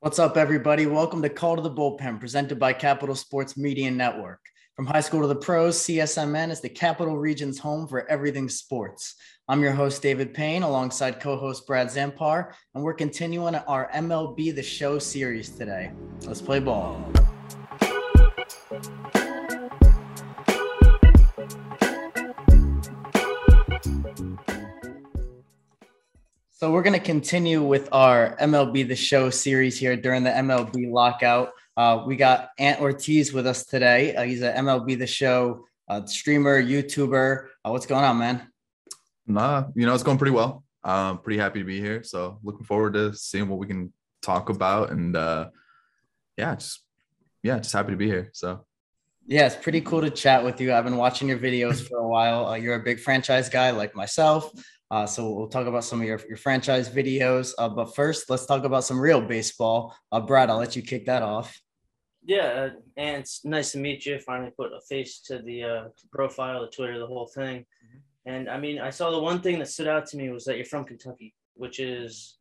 What's up, everybody? Welcome to Call to the Bullpen, presented by Capital Sports Media Network. From high school to the pros, CSMN is the Capital Region's home for everything sports. I'm your host, David Payne, alongside co host Brad Zampar, and we're continuing our MLB The Show series today. Let's play ball. So we're going to continue with our MLB The Show series here during the MLB lockout. Uh, we got Ant Ortiz with us today. Uh, he's an MLB The Show uh, streamer, YouTuber. Uh, what's going on, man? Nah, you know, it's going pretty well. I'm pretty happy to be here. So looking forward to seeing what we can talk about. And uh, yeah, just, yeah, just happy to be here. So yeah, it's pretty cool to chat with you. I've been watching your videos for a while. Uh, you're a big franchise guy like myself. Uh, so we'll talk about some of your, your franchise videos. Uh, but first, let's talk about some real baseball. Uh, Brad, I'll let you kick that off. Yeah, uh, and it's nice to meet you. Finally put a face to the uh, profile, the Twitter, the whole thing. Mm-hmm. And I mean, I saw the one thing that stood out to me was that you're from Kentucky, which is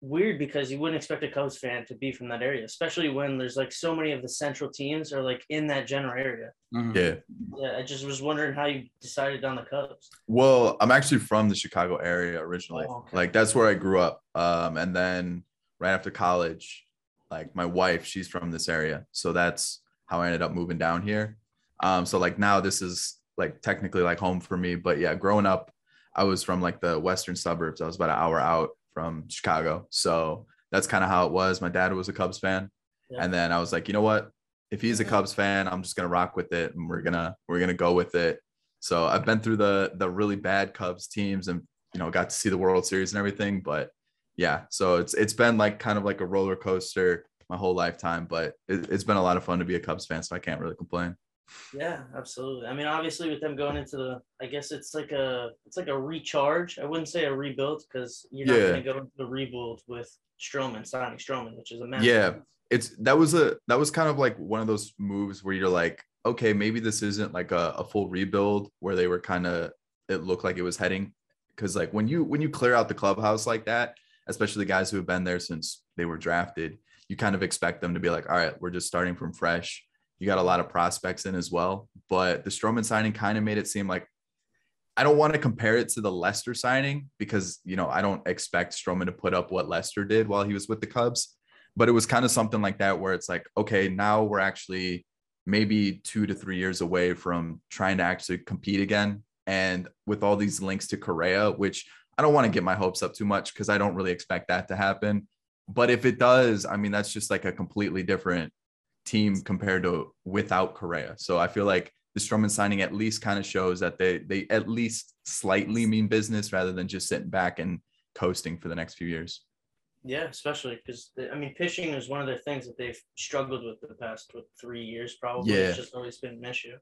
weird because you wouldn't expect a Cubs fan to be from that area, especially when there's like so many of the central teams are like in that general area. Mm-hmm. Yeah. Yeah. I just was wondering how you decided on the Cubs. Well, I'm actually from the Chicago area originally. Oh, okay. Like that's where I grew up. Um, and then right after college, like my wife, she's from this area. So that's how I ended up moving down here. Um, so like now this is like technically like home for me. But yeah, growing up, I was from like the western suburbs. I was about an hour out from Chicago. So that's kind of how it was. My dad was a Cubs fan. Yeah. And then I was like, you know what? If he's a Cubs fan, I'm just gonna rock with it and we're gonna we're gonna go with it. So I've been through the the really bad Cubs teams and you know got to see the World Series and everything. But yeah, so it's it's been like kind of like a roller coaster my whole lifetime, but it, it's been a lot of fun to be a Cubs fan, so I can't really complain. Yeah, absolutely. I mean, obviously, with them going into the, I guess it's like a, it's like a recharge. I wouldn't say a rebuild because you're not yeah. going to go into the rebuild with Stroman signing Stroman, which is a massive. Yeah, it's that was a that was kind of like one of those moves where you're like, okay, maybe this isn't like a, a full rebuild where they were kind of it looked like it was heading because like when you when you clear out the clubhouse like that, especially the guys who have been there since they were drafted, you kind of expect them to be like, all right, we're just starting from fresh you got a lot of prospects in as well. But the Stroman signing kind of made it seem like I don't want to compare it to the Lester signing because, you know, I don't expect Stroman to put up what Lester did while he was with the Cubs. But it was kind of something like that where it's like, okay, now we're actually maybe two to three years away from trying to actually compete again. And with all these links to Correa, which I don't want to get my hopes up too much because I don't really expect that to happen. But if it does, I mean, that's just like a completely different team compared to without Correa. So I feel like the Stroman signing at least kind of shows that they they at least slightly mean business rather than just sitting back and coasting for the next few years. Yeah, especially because I mean, pitching is one of the things that they've struggled with the past what, three years. Probably, yeah. it's just always been an issue.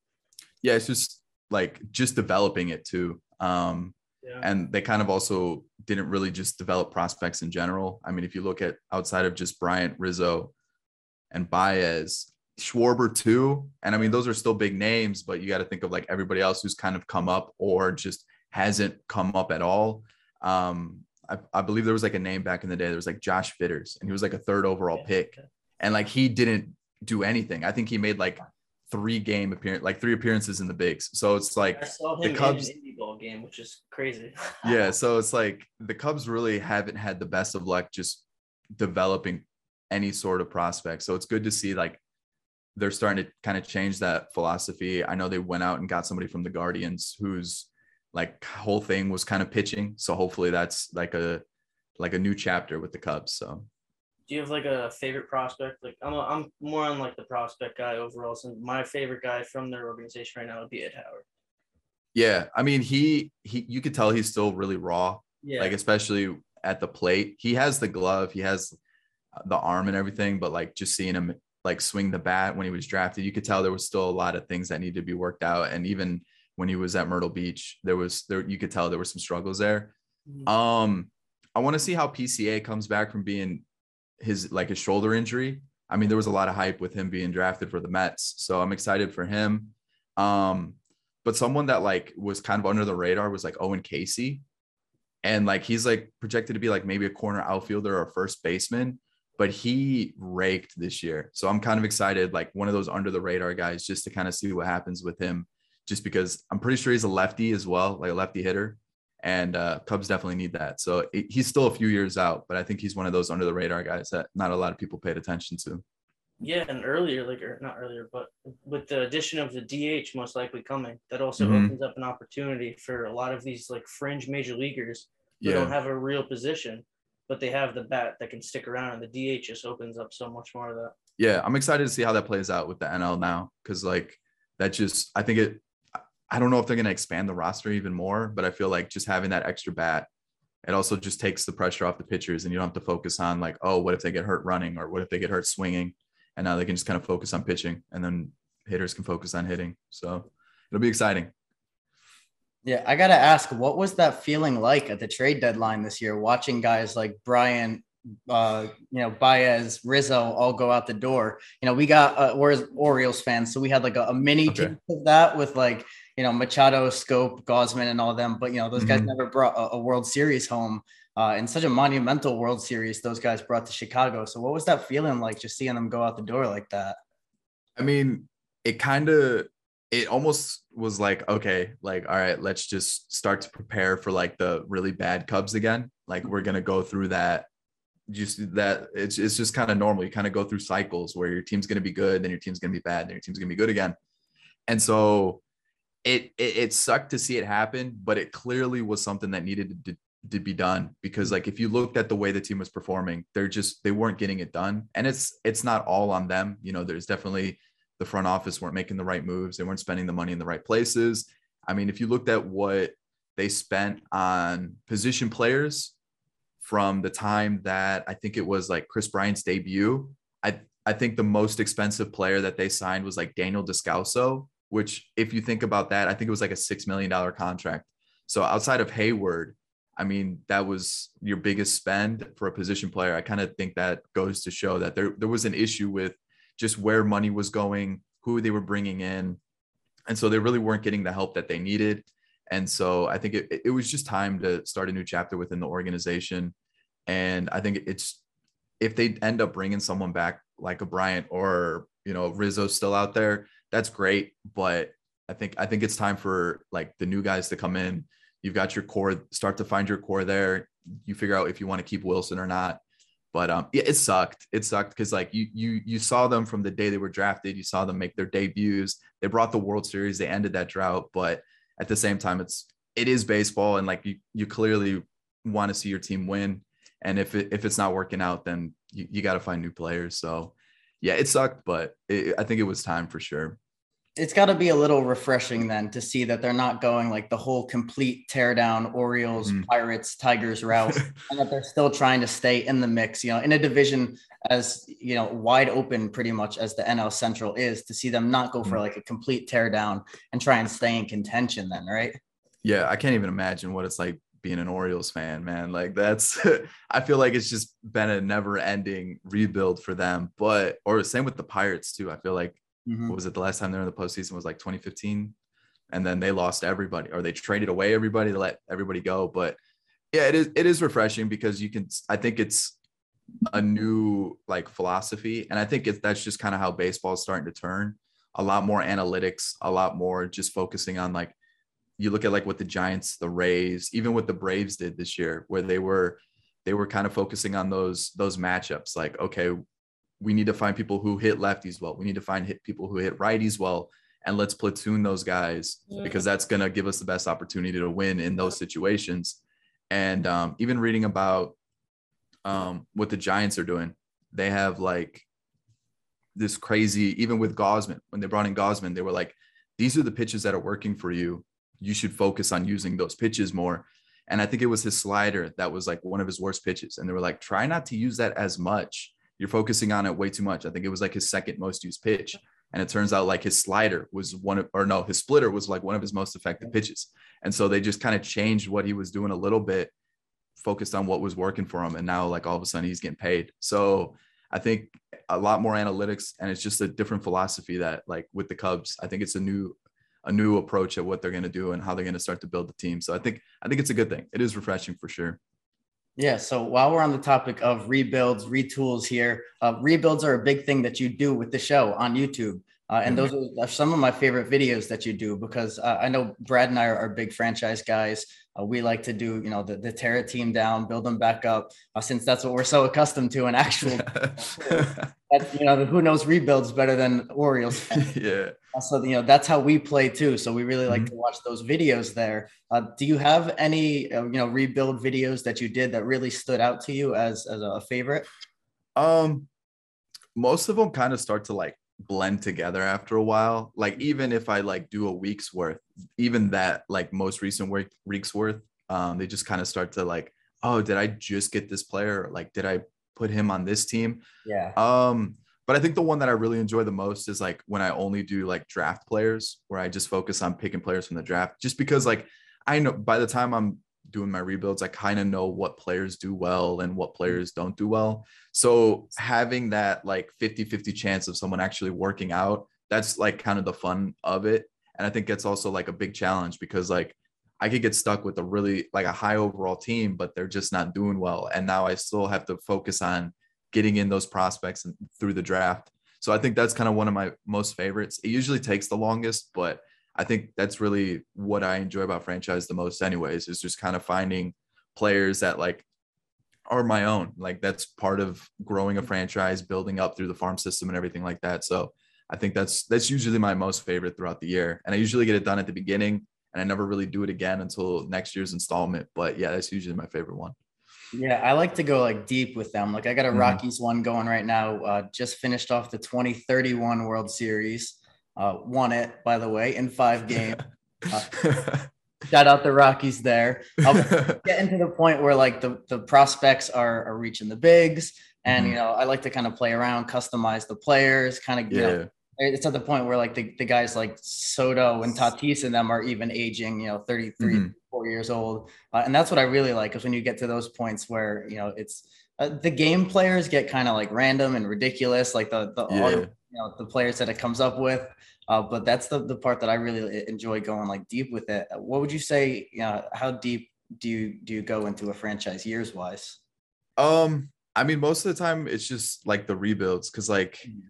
Yeah, it's just like just developing it too. Um, yeah. And they kind of also didn't really just develop prospects in general. I mean, if you look at outside of just Bryant Rizzo, and Baez, Schwarber too. And I mean, those are still big names, but you got to think of like everybody else who's kind of come up or just hasn't come up at all. Um, I, I believe there was like a name back in the day. There was like Josh Vitters, and he was like a third overall pick, and like he didn't do anything. I think he made like three game appearance, like three appearances in the bigs. So it's like the Cubs ball game, which is crazy. yeah, so it's like the Cubs really haven't had the best of luck just developing any sort of prospect. So it's good to see like they're starting to kind of change that philosophy. I know they went out and got somebody from the Guardians whose like whole thing was kind of pitching. So hopefully that's like a like a new chapter with the Cubs. So do you have like a favorite prospect? Like I'm a, I'm more on like the prospect guy overall. So my favorite guy from their organization right now would be Ed Howard. Yeah, I mean he he you could tell he's still really raw. Yeah. Like especially at the plate, he has the glove. He has the arm and everything, but like just seeing him like swing the bat when he was drafted, you could tell there was still a lot of things that needed to be worked out. And even when he was at Myrtle Beach, there was there you could tell there were some struggles there. Mm-hmm. Um, I want to see how PCA comes back from being his like his shoulder injury. I mean, there was a lot of hype with him being drafted for the Mets, so I'm excited for him. Um, but someone that like was kind of under the radar was like Owen Caissie, and like he's like projected to be like maybe a corner outfielder or first baseman but he raked this year. So I'm kind of excited, like one of those under the radar guys, just to kind of see what happens with him. Just because I'm pretty sure he's a lefty as well, like a lefty hitter, and uh, Cubs definitely need that. So it, he's still a few years out, but I think he's one of those under the radar guys that not a lot of people paid attention to. Yeah, and earlier, like or not earlier, but with the addition of the DH most likely coming, that also mm-hmm. opens up an opportunity for a lot of these like fringe major leaguers who yeah. don't have a real position, but they have the bat that can stick around, and the DH just opens up so much more of that. Yeah, I'm excited to see how that plays out with the NL now, because like that just I think it. I don't know if they're going to expand the roster even more, but I feel like just having that extra bat it also just takes the pressure off the pitchers and you don't have to focus on like oh what if they get hurt running or what if they get hurt swinging and now they can just kind of focus on pitching and then hitters can focus on hitting. So it'll be exciting. Yeah, I got to ask, what was that feeling like at the trade deadline this year, watching guys like Bryant, uh, you know, Baez, Rizzo all go out the door? You know, we got, uh, we're Orioles fans, so we had like a, a mini okay. of that with like, you know, Machado, Schoop, Gausman, and all them. But, you know, those guys mm-hmm. never brought a, a World Series home uh, in such a monumental World Series those guys brought to Chicago. So what was that feeling like just seeing them go out the door like that? I mean, it kind of it almost was like okay, like all right, let's just start to prepare for like the really bad Cubs again. Like we're gonna go through that. Just that it's it's just kind of normal. You kind of go through cycles where your team's gonna be good, then your team's gonna be bad, then your team's gonna be good again. And so it, it, it sucked to see it happen, but it clearly was something that needed to, to be done because like if you looked at the way the team was performing they're just they weren't getting it done and it's it's not all on them you know there's definitely the front office weren't making the right moves they weren't spending the money in the right places i mean if you looked at what they spent on position players from the time that i think it was like Kris Bryant's debut i i think the most expensive player that they signed was like daniel descalso which if you think about that i think it was like a six million dollar contract so outside of Heyward, I mean, that was your biggest spend for a position player. I kind of think that goes to show that there, there was an issue with just where money was going, who they were bringing in. And so they really weren't getting the help that they needed. And so I think it, it was just time to start a new chapter within the organization. And I think it's, if they end up bringing someone back like a Bryant or, you know, Rizzo still out there, that's great. But I think, I think it's time for like the new guys to come in You've got your core, start to find your core there. You figure out if you want to keep Wilson or not. But um, yeah, it sucked. It sucked because like you you you saw them from the day they were drafted. You saw them make their debuts. They brought the World Series. They ended that drought. But at the same time, it's it is baseball, and like you you clearly want to see your team win. And if it if it's not working out, then you, you got to find new players. So yeah, it sucked, but it, I think it was time for sure it's got to be a little refreshing then to see that they're not going like the whole complete tear down Orioles, mm. Pirates, Tigers route, and that they're still trying to stay in the mix, you know, in a division as you know wide open pretty much as the NL Central is to see them not go for mm. like a complete tear down and try and stay in contention then, right? Yeah, I can't even imagine what it's like being an Orioles fan, man. Like that's I feel like it's just been a never ending rebuild for them. But or same with the Pirates too. I feel like Mm-hmm. What was it? The last time they were in the postseason was like 2015, and then they lost everybody, or they traded away everybody to let everybody go. But yeah, it is it is refreshing because you can. I think it's a new like philosophy, and I think it's that's just kind of how baseball is starting to turn. A lot more analytics, a lot more just focusing on like you look at like what the Giants, the Rays, even what the Braves did this year, where they were they were kind of focusing on those those matchups. Like, okay, we need to find people who hit lefties well. We need to find hit people who hit righties well, and let's platoon those guys yeah. because that's going to give us the best opportunity to win in those situations. And um, even reading about um, what the Giants are doing, they have like this crazy. Even with Gausman, when they brought in Gausman, they were like, "These are the pitches that are working for you. You should focus on using those pitches more." And I think it was his slider that was like one of his worst pitches, and they were like, "Try not to use that as much." You're focusing on it way too much. I think it was like his second most used pitch. And it turns out like his slider was one of, or no, his splitter was like one of his most effective pitches. And so they just kind of changed what he was doing a little bit, focused on what was working for him. And now like all of a sudden he's getting paid. So I think a lot more analytics and it's just a different philosophy that like with the Cubs, I think it's a new, a new approach at what they're going to do and how they're going to start to build the team. So I think, I think it's a good thing. It is refreshing for sure. Yeah. So while we're on the topic of rebuilds, retools here, uh, rebuilds are a big thing that you do with the show on YouTube. Uh, and those are some of my favorite videos that you do because uh, I know Brad and I are, big franchise guys. Uh, we like to do, you know, the, the tear a team down, build them back up, uh, since that's what we're so accustomed to in actual. you know, who knows rebuilds better than Orioles? yeah. Uh, so you know that's how we play too. So we really like mm-hmm. to watch those videos there. Uh, do you have any you know rebuild videos that you did that really stood out to you as as a favorite? Um, most of them kind of start to like blend together after a while. Like even if I like do a week's worth, even that like most recent week week's worth, um, they just kind of start to like, oh, did I just get this player? Like, did I put him on this team? Yeah. Um, but I think the one that I really enjoy the most is like when I only do like draft players, where I just focus on picking players from the draft, just because like I know by the time I'm doing my rebuilds, I kind of know what players do well and what players don't do well. So having that like 50 50 chance of someone actually working out, that's like kind of the fun of it. And I think it's also like a big challenge because like I could get stuck with a really like a high overall team, but they're just not doing well. And now I still have to focus on getting in those prospects through the draft. So I think that's kind of one of my most favorites. It usually takes the longest, but I think that's really what I enjoy about franchise the most, anyways, is just kind of finding players that like are my own. Like that's part of growing a franchise, building up through the farm system and everything like that. So I think that's that's usually my most favorite throughout the year. And I usually get it done at the beginning and I never really do it again until next year's installment. But yeah, that's usually my favorite one. Yeah, I like to go like deep with them. Like I got a mm-hmm. Rockies one going right now. Uh, just finished off the 2031 World Series uh, won it, by the way, in five games. Uh, shout out the Rockies there. I'll getting to the point where like the, the prospects are, are reaching the bigs. And, mm-hmm. you know, I like to kind of play around, customize the players, kind of, yeah. know, it's at the point where like the, the guys like Soto and Tatis and them are even aging, you know, 33, mm-hmm. four years old. Uh, and that's what I really like is when you get to those points where, you know, it's uh, the game players get kind of like random and ridiculous, like the, the, yeah. you know, the players that it comes up with. Uh, but that's the, the part that I really enjoy going like deep with it. What would you say? You know, how deep do you do you go into a franchise years wise? Um, I mean, most of the time it's just like the rebuilds because like mm-hmm.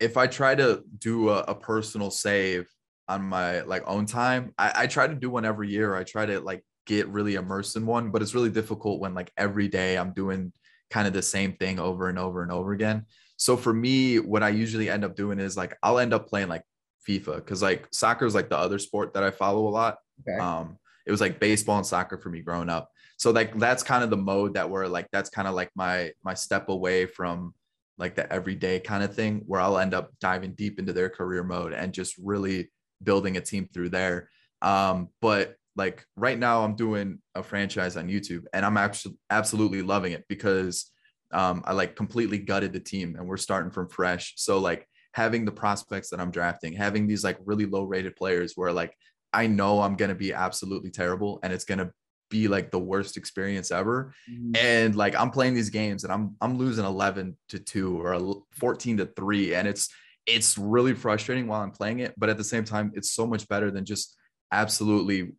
If I try to do a, a, personal save on my like own time, I, I try to do one every year. I try to like get really immersed in one, but it's really difficult when like every day I'm doing kind of the same thing over and over and over again. So for me, what I usually end up doing is like I'll end up playing like FIFA because like soccer is like the other sport that I follow a lot. Okay. Um, it was like baseball and soccer for me growing up. So like that's kind of the mode that we're like that's kind of like my my step away from like the everyday kind of thing where I'll end up diving deep into their career mode and just really building a team through there. Um, but like right now I'm doing a franchise on YouTube and I'm actually absolutely loving it because um, I like completely gutted the team and we're starting from fresh. So like having the prospects that I'm drafting, having these like really low rated players where like I know I'm going to be absolutely terrible and it's going to be like the worst experience ever. Mm-hmm. And like I'm playing these games and I'm I'm losing 11 to 2 or 14 to 3 and it's it's really frustrating while I'm playing it, but at the same time it's so much better than just absolutely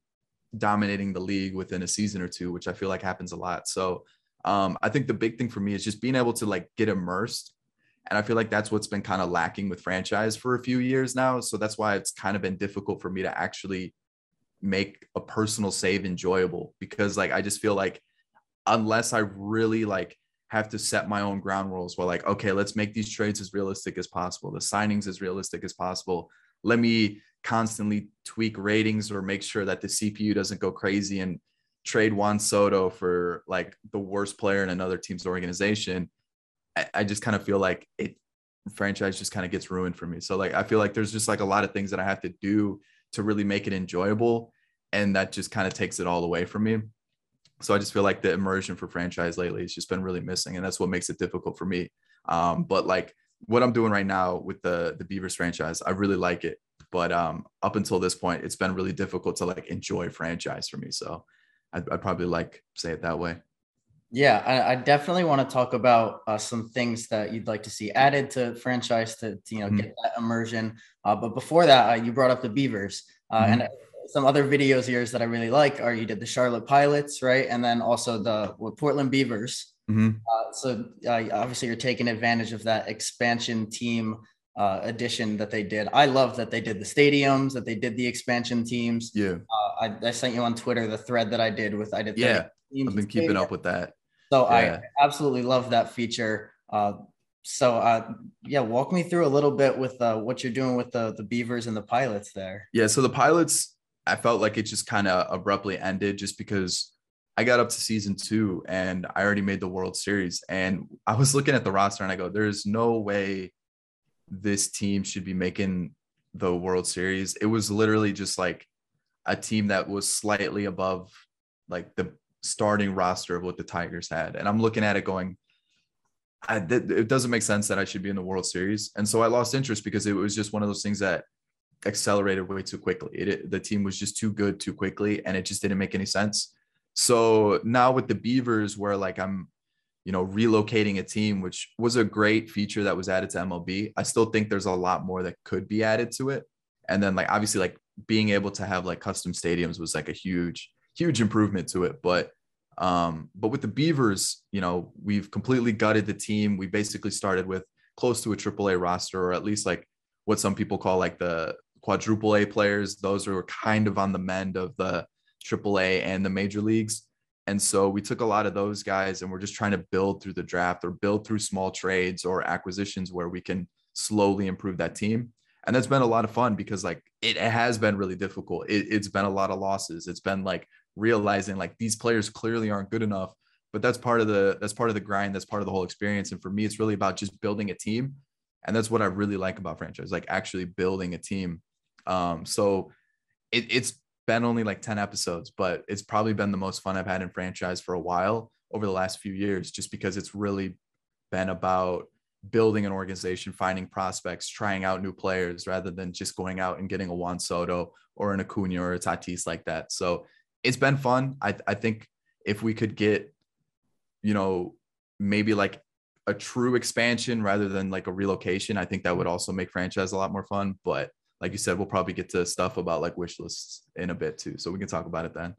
dominating the league within a season or two, which I feel like happens a lot. So um, I think the big thing for me is just being able to like get immersed and I feel like that's what's been kind of lacking with franchise for a few years now. So that's why it's kind of been difficult for me to actually make a personal save enjoyable because like I just feel like unless I really like have to set my own ground rules where like okay let's make these trades as realistic as possible. The signings as realistic as possible. Let me constantly tweak ratings or make sure that the cpu doesn't go crazy and trade juan soto for like the worst player in another team's organization. I, I just kind of feel like it franchise just kind of gets ruined for me. So like I feel like there's just like a lot of things that I have to do to really make it enjoyable. And that just kind of takes it all away from me. So I just feel like the immersion for franchise lately has just been really missing. And that's what makes it difficult for me. Um, but like what I'm doing right now with the the Beavers franchise, I really like it. But um, up until this point, it's been really difficult to like enjoy franchise for me. So I'd, I'd probably like say it that way. Yeah, I, I definitely want to talk about uh, some things that you'd like to see added to franchise to, to you know mm-hmm. get that immersion. Uh, but before that, uh, you brought up the Beavers, uh, mm-hmm. and some other videos of yours that I really like are you did the Charlotte Pilots, right? And then also the Portland Beavers. Mhm. Uh, so uh, obviously you're taking advantage of that expansion team uh, addition that they did. I love that they did the stadiums, that they did the expansion teams. Yeah. Uh, I, I sent you on Twitter the thread that I did with I did. 30 Yeah. I've been keeping up with that. So Yeah. I absolutely love that feature. Uh, so uh, yeah, walk me through a little bit with uh, what you're doing with the the Beavers and the pilots there. Yeah. So the pilots, I felt like it just kind of abruptly ended just because I got up to season two and I already made the World Series. And I was looking at the roster and I go, there's no way this team should be making the World Series. It was literally just like a team that was slightly above like the starting roster of what the Tigers had. And I'm looking at it going, I, th- it doesn't make sense that I should be in the World Series. And so I lost interest because it was just one of those things that accelerated way too quickly. It, it- the team was just too good too quickly, and it just didn't make any sense. So now with the Beavers, where like I'm, you know, relocating a team, which was a great feature that was added to MLB. I still think there's a lot more that could be added to it. And then like obviously like being able to have like custom stadiums was like a huge, huge improvement to it. But um, but with the Beavers, you know, we've completely gutted the team. We basically started with close to a triple A roster, or at least like what some people call like the quadruple A players. Those are kind of on the mend of the triple A and the major leagues. And so we took a lot of those guys and we're just trying to build through the draft or build through small trades or acquisitions where we can slowly improve that team. And that's been a lot of fun because like it, has been really difficult. It, it's been a lot of losses. It's been like realizing like these players clearly aren't good enough, but that's part of the that's part of the grind. That's part of the whole experience. And for me, it's really about just building a team. And that's what I really like about franchise, like actually building a team. Um, so it, it's been only like 10 episodes, but it's probably been the most fun I've had in franchise for a while over the last few years, just because it's really been about building an organization, finding prospects, trying out new players rather than just going out and getting a Juan Soto or an Acuna or a Tatis like that. So it's been fun. I, I think if we could get, you know, maybe like a true expansion rather than like a relocation, I think that would also make franchise a lot more fun. But like you said, we'll probably get to stuff about like wish lists in a bit too. So we can talk about it then.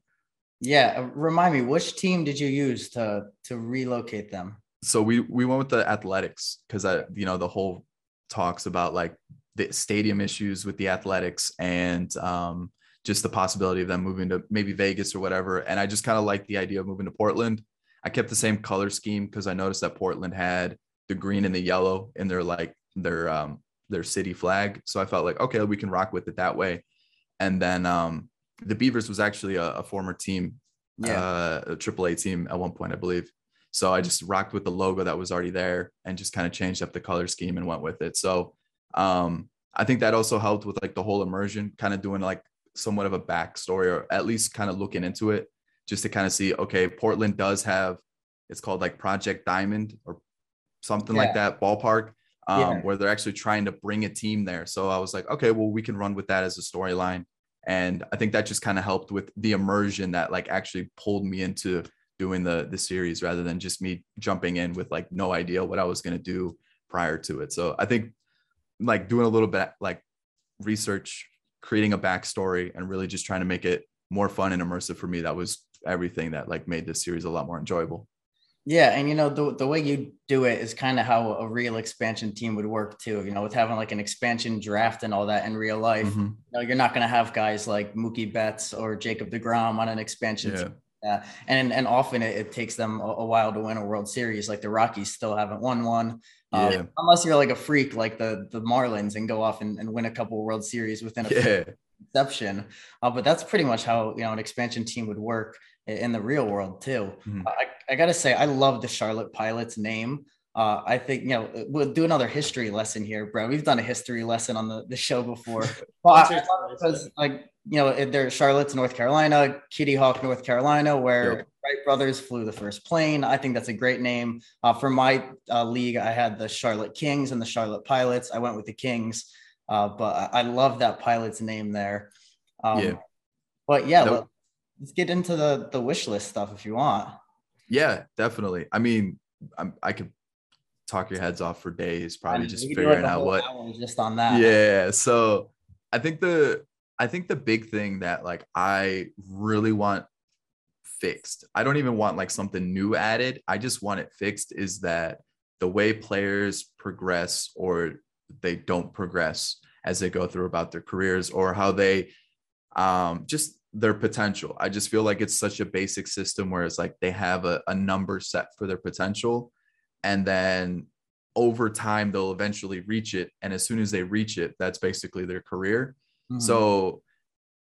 Yeah, uh, remind me, which team did you use to to relocate them? So we we went with the athletics because I you know the whole talks about like the stadium issues with the athletics and um just the possibility of them moving to maybe Vegas or whatever. And I just kind of like the idea of moving to Portland. I kept the same color scheme because I noticed that Portland had the green and the yellow in their like their um their city flag. So I felt like okay, we can rock with it that way. And then um the Beavers was actually a, a former team, Yeah. uh, a AAA team at one point, I believe. So I just rocked with the logo that was already there and just kind of changed up the color scheme and went with it. So um, I think that also helped with like the whole immersion, kind of doing like somewhat of a backstory or at least kind of looking into it just to kind of see, okay, Portland does have, it's called like Project Diamond or something like that ballpark. Um, Yeah. where they're actually trying to bring a team there. So I was like, okay, well, we can run with that as a storyline. And I think that just kind of helped with the immersion that like actually pulled me into doing the the series rather than just me jumping in with like no idea what I was going to do prior to it. So I think like doing a little bit like research, creating a backstory, and really just trying to make it more fun and immersive for me. That was everything that like made this series a lot more enjoyable. Yeah, and you know the the way you do it is kind of how a real expansion team would work too. You know, with having like an expansion draft and all that in real life. Mhm. You know, you're not going to have guys like Mookie Betts or Jacob Degrom on an expansion. Yeah, and and often it, it takes them a, a while to win a World Series. Like the Rockies still haven't won one, Um, Yeah. unless you're like a freak like the the Marlins and go off and, and win a couple of World Series within a Yeah. exception. Uh, but that's pretty much how you know an expansion team would work in the real world too. Mhm. I, I gotta say, I love the Charlotte Pilots name. Uh, I think you know we'll do another history lesson here, bro. We've done a history lesson on the, the show before. Well, I, I love it because like you know they're Charlotte's North Carolina, Kitty Hawk, North Carolina, where Yep. Wright brothers flew the first plane. I think that's a great name. Uh, for my uh, league, I had the Charlotte Kings and the Charlotte Pilots. I went with the Kings, uh, but I, I love that Pilots name there. Um, Yeah. But yeah, That- let, let's get into the the wish list stuff if you want. Yeah, definitely. I mean, I'm, I could talk your heads off for days, probably And just we like, figuring out what just on that. Yeah. So I think the I think the big thing that like I really want fixed. I don't even want like something new added. I just want it fixed is that the way players progress or they don't progress as they go through about their careers or how they um just their potential. I just feel like it's such a basic system where it's like they have a, a number set for their potential and then over time they'll eventually reach it and as soon as they reach it that's basically their career mm-hmm. so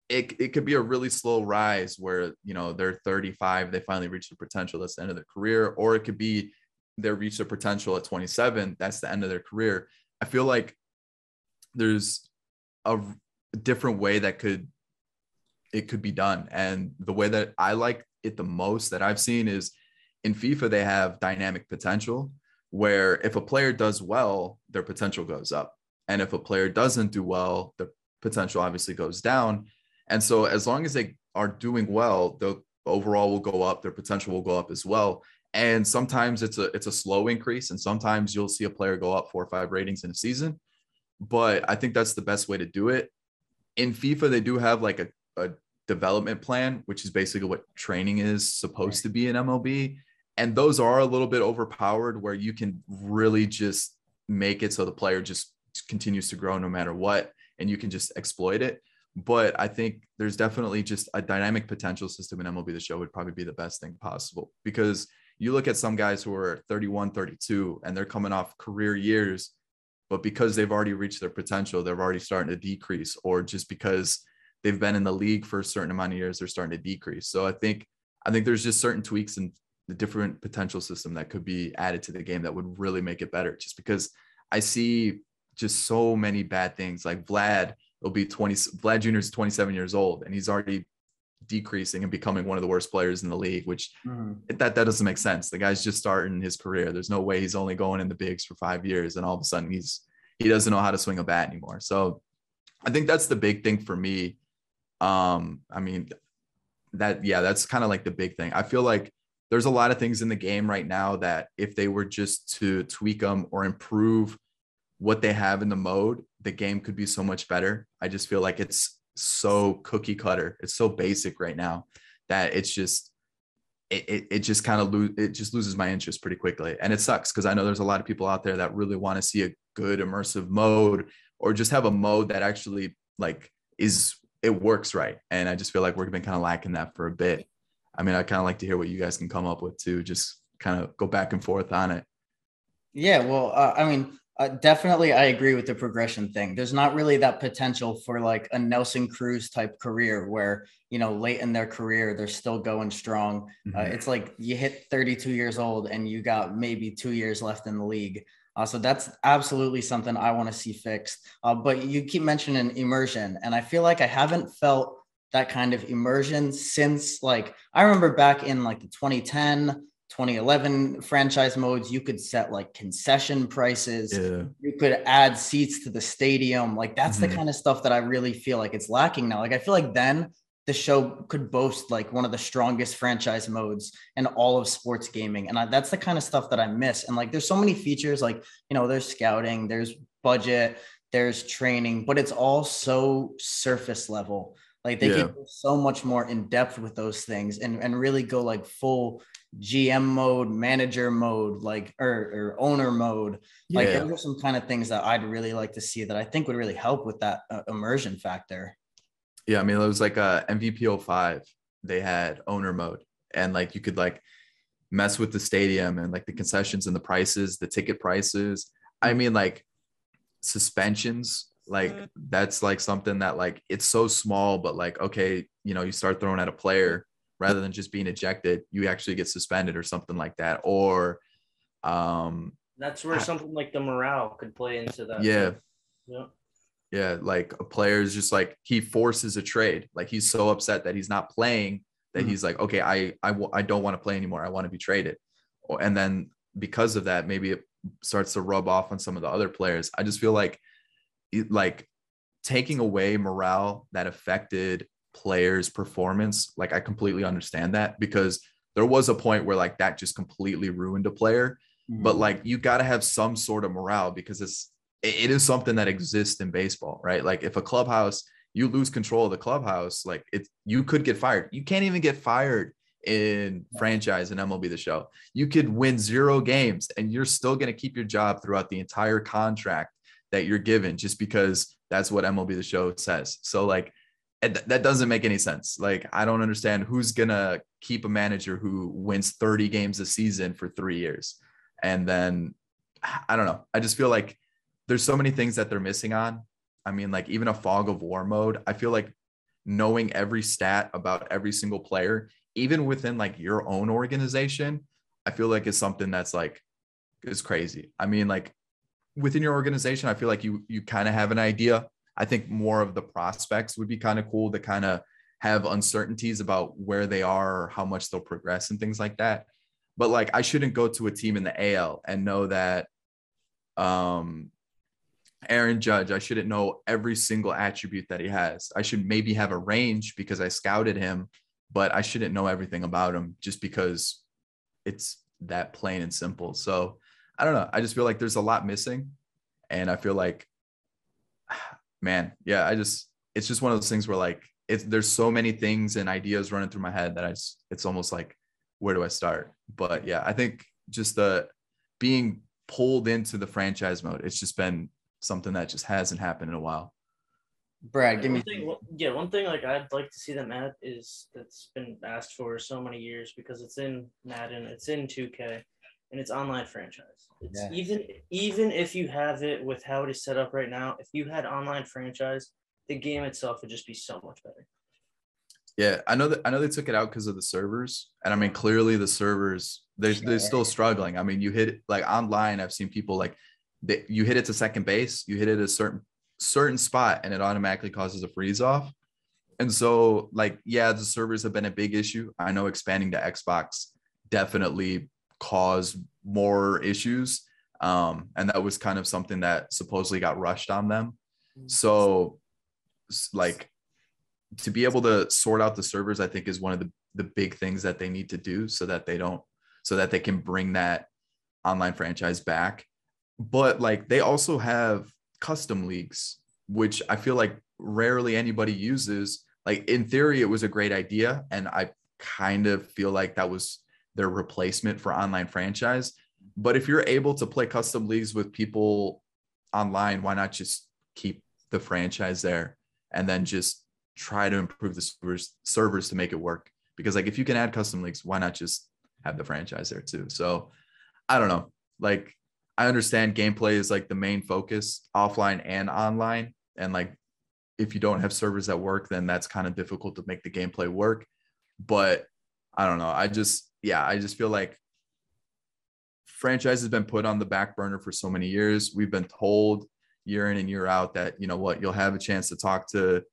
it, it could be a really slow rise where you know they're 35 they finally reach the potential that's the end of their career or it could be they reach their potential at 27 that's the end of their career. I feel like there's a different way that could it could be done. And the way that i like it the most that i've seen is in fifa they have dynamic potential where if a player does well their potential goes up. And if a player doesn't do well the potential obviously goes down and so as long as they are doing well, the overall will go up, their potential will go up as well. And sometimes it's a it's a slow increase, and sometimes you'll see a player go up four or five ratings in a season. But I think that's the best way to do it. In FIFA, they do have like a, a development plan, which is basically what training is supposed to be in MLB. And those are a little bit overpowered where you can really just make it so the player just continues to grow no matter what, and you can just exploit it but I think there's definitely just a dynamic potential system in MLB the show would probably be the best thing possible because you look at some guys who are 31, 32, and they're coming off career years, but because they've already reached their potential, they're already starting to decrease, or just because they've been in the league for a certain amount of years, they're starting to decrease. So I think I think there's just certain tweaks in the different potential system that could be added to the game that would really make it better. Just because I see just so many bad things like Vlad it'll be 20 Vlad Jr. is 27 years old and he's already decreasing and becoming one of the worst players in the league, which mm-hmm. that that doesn't make sense. The guy's just starting his career. There's no way he's only going in the bigs for five years and all of a sudden he's he doesn't know how to swing a bat anymore. So I think that's the big thing for me. Um, I mean that yeah, that's kind of like the big thing. I feel like there's a lot of things in the game right now that if they were just to tweak them or improve what they have in the mode, the game could be so much better. I just feel like it's so cookie cutter. It's so basic right now that it's just it, it, it just kind of lose it just loses my interest pretty quickly. And it sucks because I know there's a lot of people out there that really want to see a good immersive mode or just have a mode that actually like is it works right. And I just feel like we've been kind of lacking that for a bit. I mean, I kind of like to hear what you guys can come up with too. Just kind of go back and forth on it. Yeah, well, uh, I mean, uh, definitely, I agree with the progression thing. There's not really that potential for like a Nelson Cruz type career where, you know, late in their career, they're still going strong. Uh, mm-hmm. Uh, it's like you hit 32 years old and you got maybe two years left in the league. Uh, so that's absolutely something I want to see fixed. Uh, but you keep mentioning immersion, and I feel like I haven't felt that kind of immersion since like I remember back in like the 2010 2011 franchise modes, you could set like concession prices. Yeah. You could add seats to the stadium. Like that's mm-hmm. the kind of stuff that I really feel like it's lacking now. Like I feel like then the show could boast like one of the strongest franchise modes in all of sports gaming. And I, that's the kind of stuff that I miss. And like there's so many features like, you know, there's scouting, there's budget, there's training, but it's all so surface level. Like they yeah. can go so much more in depth with those things and, and really go like full GM mode, manager mode, like or, or owner mode. Yeah. Like those are some kind of things that I'd really like to see that I think would really help with that uh, immersion factor. Yeah, I mean it was like a uh, MVP 05. They had owner mode, and like you could like mess with the stadium and like the concessions and the prices, the ticket prices. I mean like suspensions like that's like something that like it's so small but like okay you know you start throwing at a player rather than just being ejected, you actually get suspended or something like that. Or um that's where something like the morale could play into that. Yeah. Yeah. Yeah, like a player is just like he forces a trade. Like he's so upset that he's not playing that mm-hmm. he's like, okay, I I w- I don't want to play anymore. I want to be traded. And then because of that, maybe it starts to rub off on some of the other players. I just feel like like taking away morale that affected player's performance, like I completely understand that because there was a point where like that just completely ruined a player. Mm-hmm. But like you got to have some sort of morale because it's it is something that exists in baseball, right? Like if a clubhouse you lose control of the clubhouse, like it you could get fired. You can't even get fired in franchise and MLB the show. You could win zero games and you're still going to keep your job throughout the entire contract that you're given just because that's what MLB the show says. So like that doesn't make any sense. Like I don't understand who's going to keep a manager who wins 30 games a season for 3 years. And then I don't know. I just feel like there's so many things that they're missing on. I mean like even a fog of war mode, I feel like knowing every stat about every single player even within like your own organization, I feel like it's something that's like is crazy. I mean, like within your organization, I feel like you you kind of have an idea. I think more of the prospects would be kind of cool to kind of have uncertainties about where they are or how much they'll progress and things like that. But like I shouldn't go to a team in the AL and know that um Aaron Judge, I shouldn't know every single attribute that he has. I should maybe have a range because I scouted him but I shouldn't know everything about him just because it's that plain and simple. So I don't know. I just feel like there's a lot missing. And I feel like, man, yeah, I just, it's just one of those things where like, it's, there's so many things and ideas running through my head that I just, it's almost like, where do I start? But yeah, I think just the being pulled into the franchise mode, it's just been something that just hasn't happened in a while. Brad, give me. One thing, yeah, one thing like I'd like to see them add is that's been asked for so many years because it's in Madden, it's in 2K, and it's online franchise. It's yeah. even even if you have it with how it is set up right now, if you had online franchise, the game itself would just be so much better. Yeah, I know that I know they took it out because of the servers, and I mean clearly the servers they're they're still struggling. I mean, you hit like online. I've seen people like they, you hit it to second base, you hit it a certain certain spot and it automatically causes a freeze off. And so, like, yeah, the servers have been a big issue. I know expanding to Xbox definitely caused more issues. Um, and that was kind of something that supposedly got rushed on them. So, like, to be able to sort out the servers, I think is one of the, the big things that they need to do so that they don't, so that they can bring that online franchise back. But like, they also have custom leagues, which I feel like rarely anybody uses. Like in theory, it was a great idea. And I kind of feel like that was their replacement for online franchise. But if you're able to play custom leagues with people online, why not just keep the franchise there and then just try to improve the servers, servers to make it work? Because like if you can add custom leagues, why not just have the franchise there too? So I don't know. Like I understand gameplay is like the main focus offline and online. And like if you don't have servers that work, then that's kind of difficult to make the gameplay work. But I don't know. I just, yeah, I just feel like franchise has been put on the back burner for so many years. We've been told year in and year out that, you know what, you'll have a chance to talk to,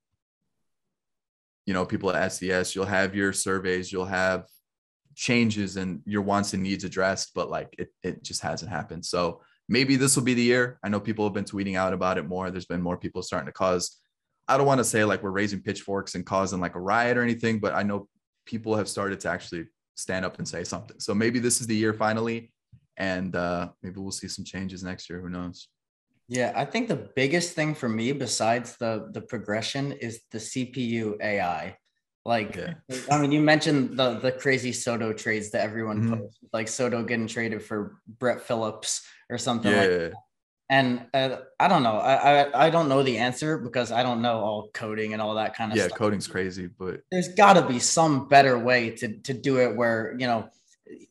you know, people at SDS, you'll have your surveys, you'll have changes and your wants and needs addressed, but like it, it just hasn't happened. So maybe this will be the year. I know people have been tweeting out about it more. There's been more people starting to cause, I don't want to say like we're raising pitchforks and causing like a riot or anything, but I know people have started to actually stand up and say something. So maybe this is the year finally. And uh, maybe we'll see some changes next year. Who knows? Yeah, I think the biggest thing for me, besides the the progression, is the CPU AI. Like, yeah. I mean, you mentioned the the crazy Soto trades that everyone mm-hmm. posts, like Soto getting traded for Brett Phillips or something yeah. like that. And uh, I don't know. I, I I don't know the answer because I don't know all coding and all that kind of yeah, stuff. Yeah, coding's crazy, but there's got to be some better way to to do it where you know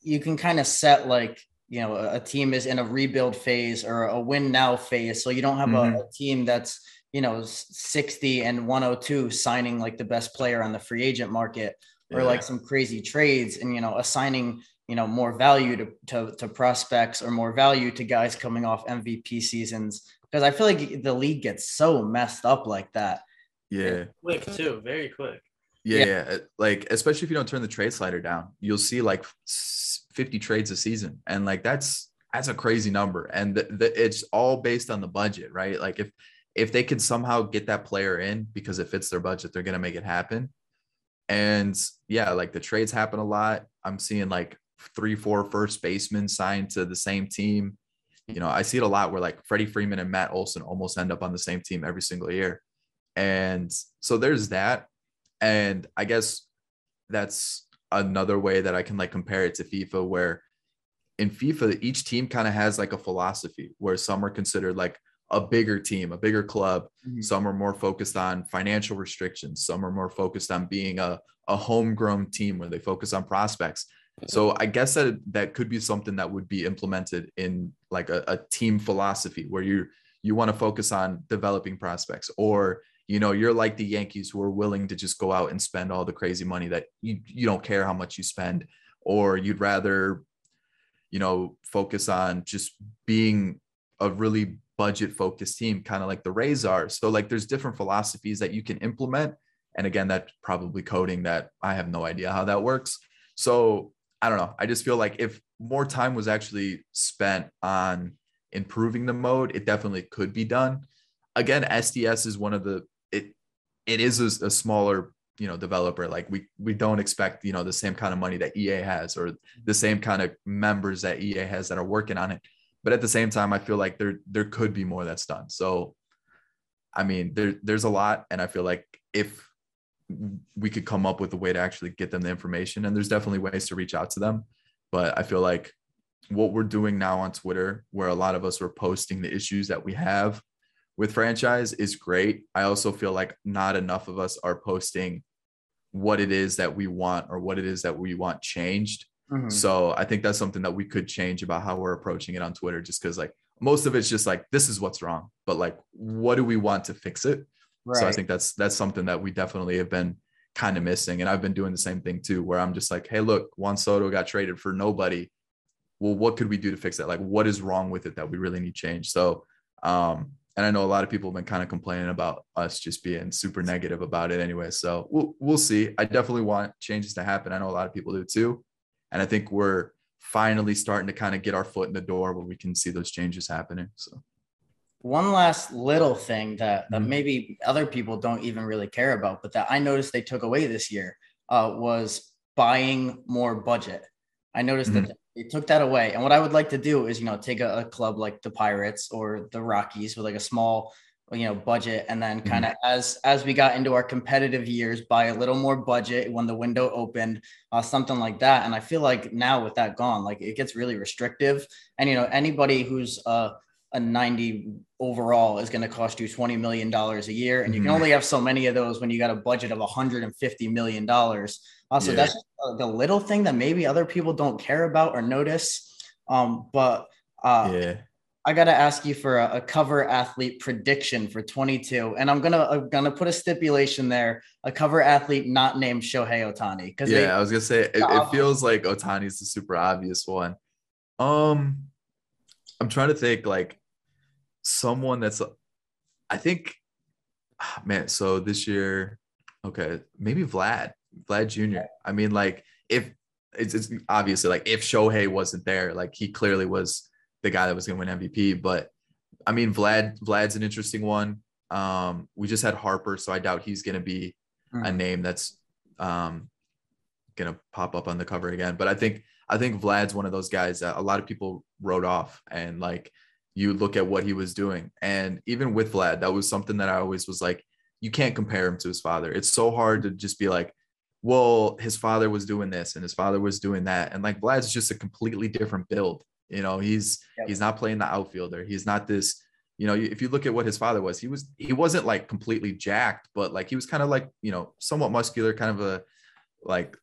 you can kind of set like you know a team is in a rebuild phase or a win now phase, so you don't have mm-hmm. a, a team that's you know 60 and 102 signing like the best player on the free agent market or yeah. like some crazy trades and you know assigning you know more value to, to, to prospects or more value to guys coming off MVP seasons because I feel like the league gets so messed up like that. Yeah, quick too, very quick. Yeah, yeah, yeah, uh, like especially if you don't turn the trade slider down, you'll see like 50 trades a season, and like that's that's a crazy number, and the, the, it's all based on the budget, right? Like if if they can somehow get that player in because it fits their budget, they're going to make it happen. And yeah, like the trades happen a lot. I'm seeing like three, four first basemen signed to the same team. You know, I see it a lot where like Freddie Freeman and Matt Olson almost end up on the same team every single year. And so there's that. And I guess that's another way that I can like compare it to FIFA, where in FIFA, each team kind of has like a philosophy where some are considered like a bigger team, a bigger club. Mm-hmm. Some are more focused on financial restrictions. Some are more focused on being a, a homegrown team where they focus on prospects. So I guess that that could be something that would be implemented in like a, a team philosophy where you you want to focus on developing prospects or you know you're like the Yankees who are willing to just go out and spend all the crazy money that you you don't care how much you spend or you'd rather you know focus on just being a really budget focused team kind of like the Rays are. So like there's different philosophies that you can implement. And again that's probably coding that I have no idea how that works. So I don't know. I just feel like if more time was actually spent on improving the mode it definitely could be done. Again SDS is one of the it it is a, a smaller you know developer. Like we we don't expect you know the same kind of money that ea has or the same kind of members that ea has that are working on it. But at the same time i feel like there there could be more that's done. So i mean there there's a lot and i feel like if we could come up with a way to actually get them the information and there's definitely ways to reach out to them but i feel like what we're doing now on twitter where a lot of us are posting the issues that we have with franchise is great. I also feel like not enough of us are posting what it is that we want or what it is that we want changed. Mm-hmm. So I think that's something that we could change about how we're approaching it on Twitter, just because like most of it's just like this is what's wrong, but like what do we want to fix it? Right. So I think that's that's something that we definitely have been kind of missing, and I've been doing the same thing too, where I'm just like, hey, look, Juan Soto got traded for nobody. Well, what could we do to fix that? Like, what is wrong with it that we really need change? So um, and I know a lot of people have been kind of complaining about us just being super negative about it anyway. So we'll we'll see. I definitely want changes to happen. I know a lot of people do too, and I think we're finally starting to kind of get our foot in the door where we can see those changes happening. So one last little thing that, that mm-hmm. maybe other people don't even really care about, but that I noticed they took away this year uh, was buying more budget. I noticed mm-hmm. that they took that away. And what I would like to do is, you know, take a, a, club like the Pirates or the Rockies with like a small, you know, budget, and then kind of mm-hmm. as as we got into our competitive years, buy a little more budget when the window opened, uh, something like that. And I feel like now with that gone, like it gets really restrictive. And you know, anybody who's uh, a 90 overall is going to cost you 20 million dollars a year, and you can mm-hmm. only have so many of those when you got a budget of 150 million dollars. Also, yeah. that's the little thing that maybe other people don't care about or notice. Um, but uh, yeah. I gotta ask you for a, a, cover athlete prediction for 22, and I'm gonna I'm gonna put a stipulation there: a cover athlete not named Shohei Ohtani. Because yeah, they, I was gonna say it, it feels like Ohtani's the super obvious one. Um, I'm trying to think like someone that's, I think, ah, man. So this year, okay, maybe Vlad. Vlad Jr. I mean, like if it's, it's obviously like if Shohei wasn't there, like he clearly was the guy that was going to win MVP. But I mean, Vlad Vlad's an interesting one. Um, we just had Harper, so I doubt he's going to be mm. a name that's um, going to pop up on the cover again. But I think I think Vlad's one of those guys that a lot of people wrote off, and like you look at what he was doing, and even with Vlad, that was something that I always was like, you can't compare him to his father. It's so hard to just be like, well, his father was doing this and his father was doing that. And like Vlad's just a completely different build. You know, he's yep. he's not playing the outfielder. He's not this, you know, if you look at what his father was, he was he wasn't like completely jacked, but like he was kind of like, you know, somewhat muscular, kind of a like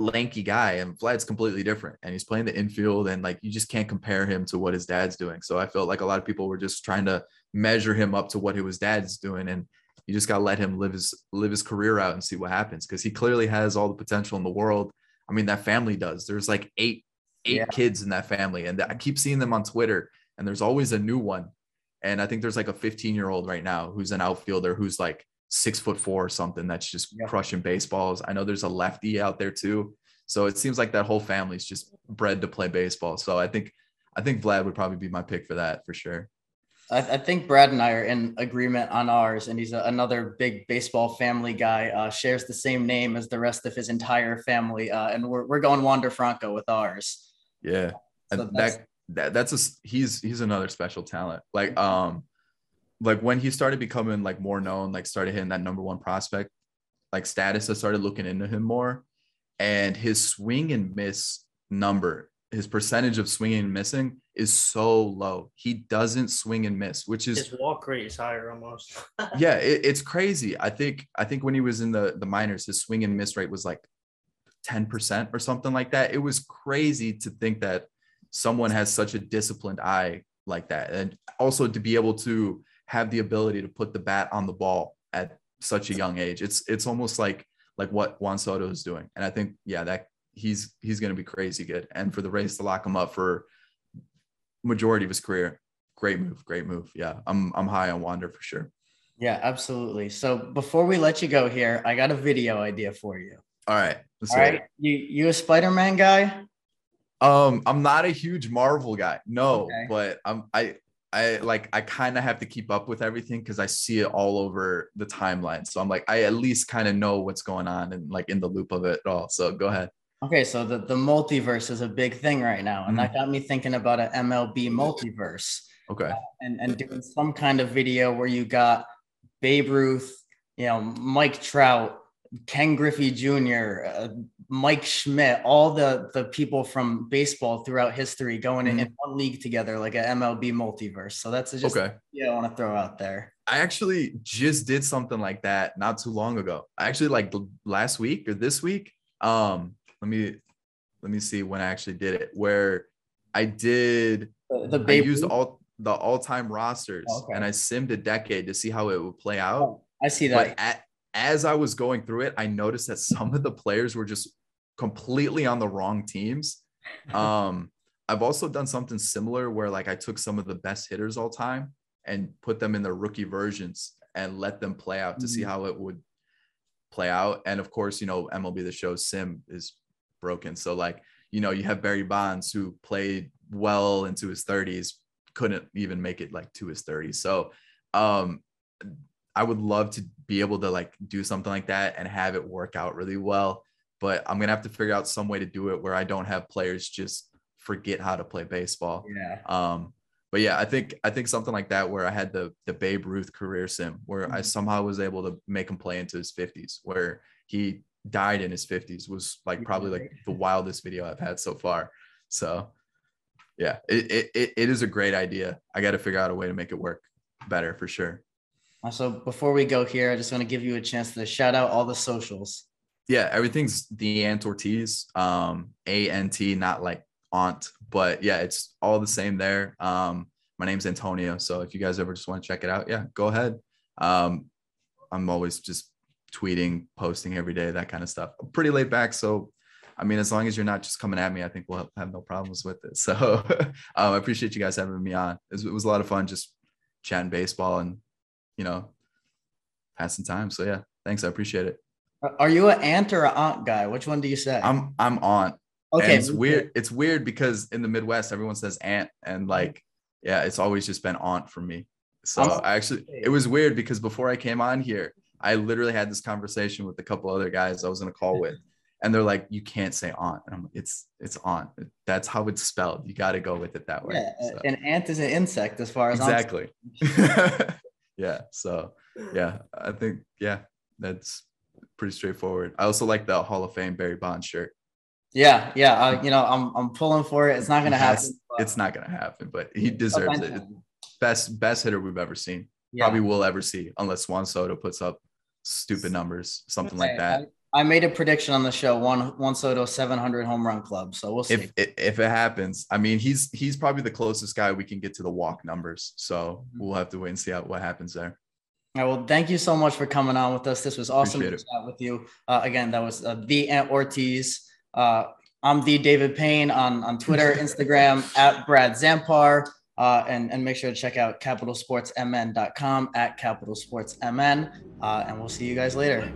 lanky guy. And Vlad's completely different. And he's playing the infield and like you just can't compare him to what his dad's doing. So I felt like a lot of people were just trying to measure him up to what his dad's doing. And you just got to let him live his live his career out and see what happens because he clearly has all the potential in the world. I mean, that family does. There's like eight eight yeah. kids in that family, and I keep seeing them on Twitter, and there's always a new one. And I think there's like a 15 year old right now who's an outfielder who's like six foot four or something that's just yeah. crushing baseballs. I know there's a lefty out there too. So it seems like that whole family's just bred to play baseball. So I think I think Vlad would probably be my pick for that for sure. I, I, think Brad and I are in agreement on ours, and he's a, another big baseball family guy. Uh, shares the same name as the rest of his entire family, uh, and we're we're going Wander Franco with ours. Yeah, so that that that's a he's he's another special talent. Like um, like when he started becoming like more known, like started hitting that number one prospect, like status, I started looking into him more, and his swing and miss number, his percentage of swinging and missing is so low. He doesn't swing and miss, which is His walk rate is higher almost. yeah, it, it's crazy. I think I think when he was in the the minors, his swing and miss rate was like 10% or something like that. It was crazy to think that someone has such a disciplined eye like that. And also to be able to have the ability to put the bat on the ball at such a young age. It's it's almost like like what Juan Soto is doing. And I think, yeah, that he's he's gonna be crazy good. And for the Rays to lock him up for majority of his career, great move, great move. Yeah, I'm I'm high on Wander for sure. Yeah, absolutely. So before we let you go here, I got a video idea for you. All right. All right. You you a Spider-Man guy? Um, I'm not a huge Marvel guy, no, Okay. but I'm I I like I kind of have to keep up with everything because I see it all over the timeline. So I'm like, I at least kind of know what's going on and like in the loop of it all. So go ahead. Okay, so the, the multiverse is a big thing right now, and that got me thinking about an MLB multiverse Okay. and, and doing some kind of video where you got Babe Ruth, you know, Mike Trout, Ken Griffey Jr., uh, Mike Schmidt, all the the people from baseball throughout history going in, in one league together, like an MLB multiverse. So that's just Okay. yeah, I want to throw out there. I actually just did something like that not too long ago. I actually like last week or this week. Um, let me let me see when I actually did it. Where I did The, the I used Ruth- all the all-time rosters Okay. and I simmed a decade to see how it would play out. Oh, I see that. But at, as I was going through it, I noticed that some of the players were just completely on the wrong teams. Um, I've also done something similar where like I took some of the best hitters all time and put them in their rookie versions and let them play out to see Mhm. how it would play out. And of course, you know, MLB the show sim is broken. So like, you know, you have Barry Bonds who played well into his 30s, couldn't even make it like to his 30s. So um I would love to be able to like do something like that and have it work out really well. But I'm gonna have to figure out some way to do it where I don't have players just forget how to play baseball. yeah. Um, but yeah, I think I think something like that where I had the the Babe Ruth career sim where I Mhm. somehow was able to make him play into his 50s, where he died in his 50s was like probably like the wildest video I've had so far. So yeah, it it, it, it is a great idea. I got to figure out a way to make it work better for sure. So before we go here, I just want to give you a chance to shout out all the socials. Yeah, everything's the Ant Ortiz, um, A N T, not like aunt, but yeah, it's all the same there. Um, my name's Antonio, so if you guys ever just want to check it out, yeah, go ahead. Um, I'm always just tweeting, posting every day, that kind of stuff. I'm pretty laid back, so I mean, as long as you're not just coming at me, I think we'll have, no problems with it. So um, I appreciate you guys having me on. It was, it was a lot of fun just chatting baseball and you know passing time. So yeah, thanks. I appreciate it. Are you an aunt or an aunt guy? Which one do you say? I'm I'm aunt. okay. and it's weird. It's weird because in the Midwest, everyone says aunt, and mm-hmm. like, yeah, it's always just been aunt for me. So I'm- I actually, it was weird because before I came on here, I literally had this conversation with a couple other guys I was in a call with, and they're like, "You can't say aunt," and I'm like, "It's it's aunt. That's how it's spelled. You got to go with it that way." Yeah, So, an ant is an insect as far as exactly. yeah. So yeah, I think yeah, that's pretty straightforward. I also like the Hall of Fame Barry Bonds shirt. Yeah, yeah. Uh, you know, I'm I'm pulling for it. It's not gonna has- happen. but It's not gonna happen, but he deserves it. Best best hitter we've ever seen. Yeah. Probably will ever see, unless Juan Soto puts up stupid numbers, something like that. I, I made a prediction on the show. One Juan Soto 700 home run club. So we'll see. If, if if it happens, I mean, he's he's probably the closest guy we can get to the walk numbers. So Mhm. we'll have to wait and see how, what happens there. All right. Well, thank you so much for coming on with us. This was awesome Appreciate to chat with you. Uh, again, that was uh, the Ant Ortiz. Uh, I'm the David Payne on, on Twitter, Instagram at Brad Zampar. Uh, and, and make sure to check out capitalsportsmn.com at capitalsportsmn. Uh, and we'll see you guys later.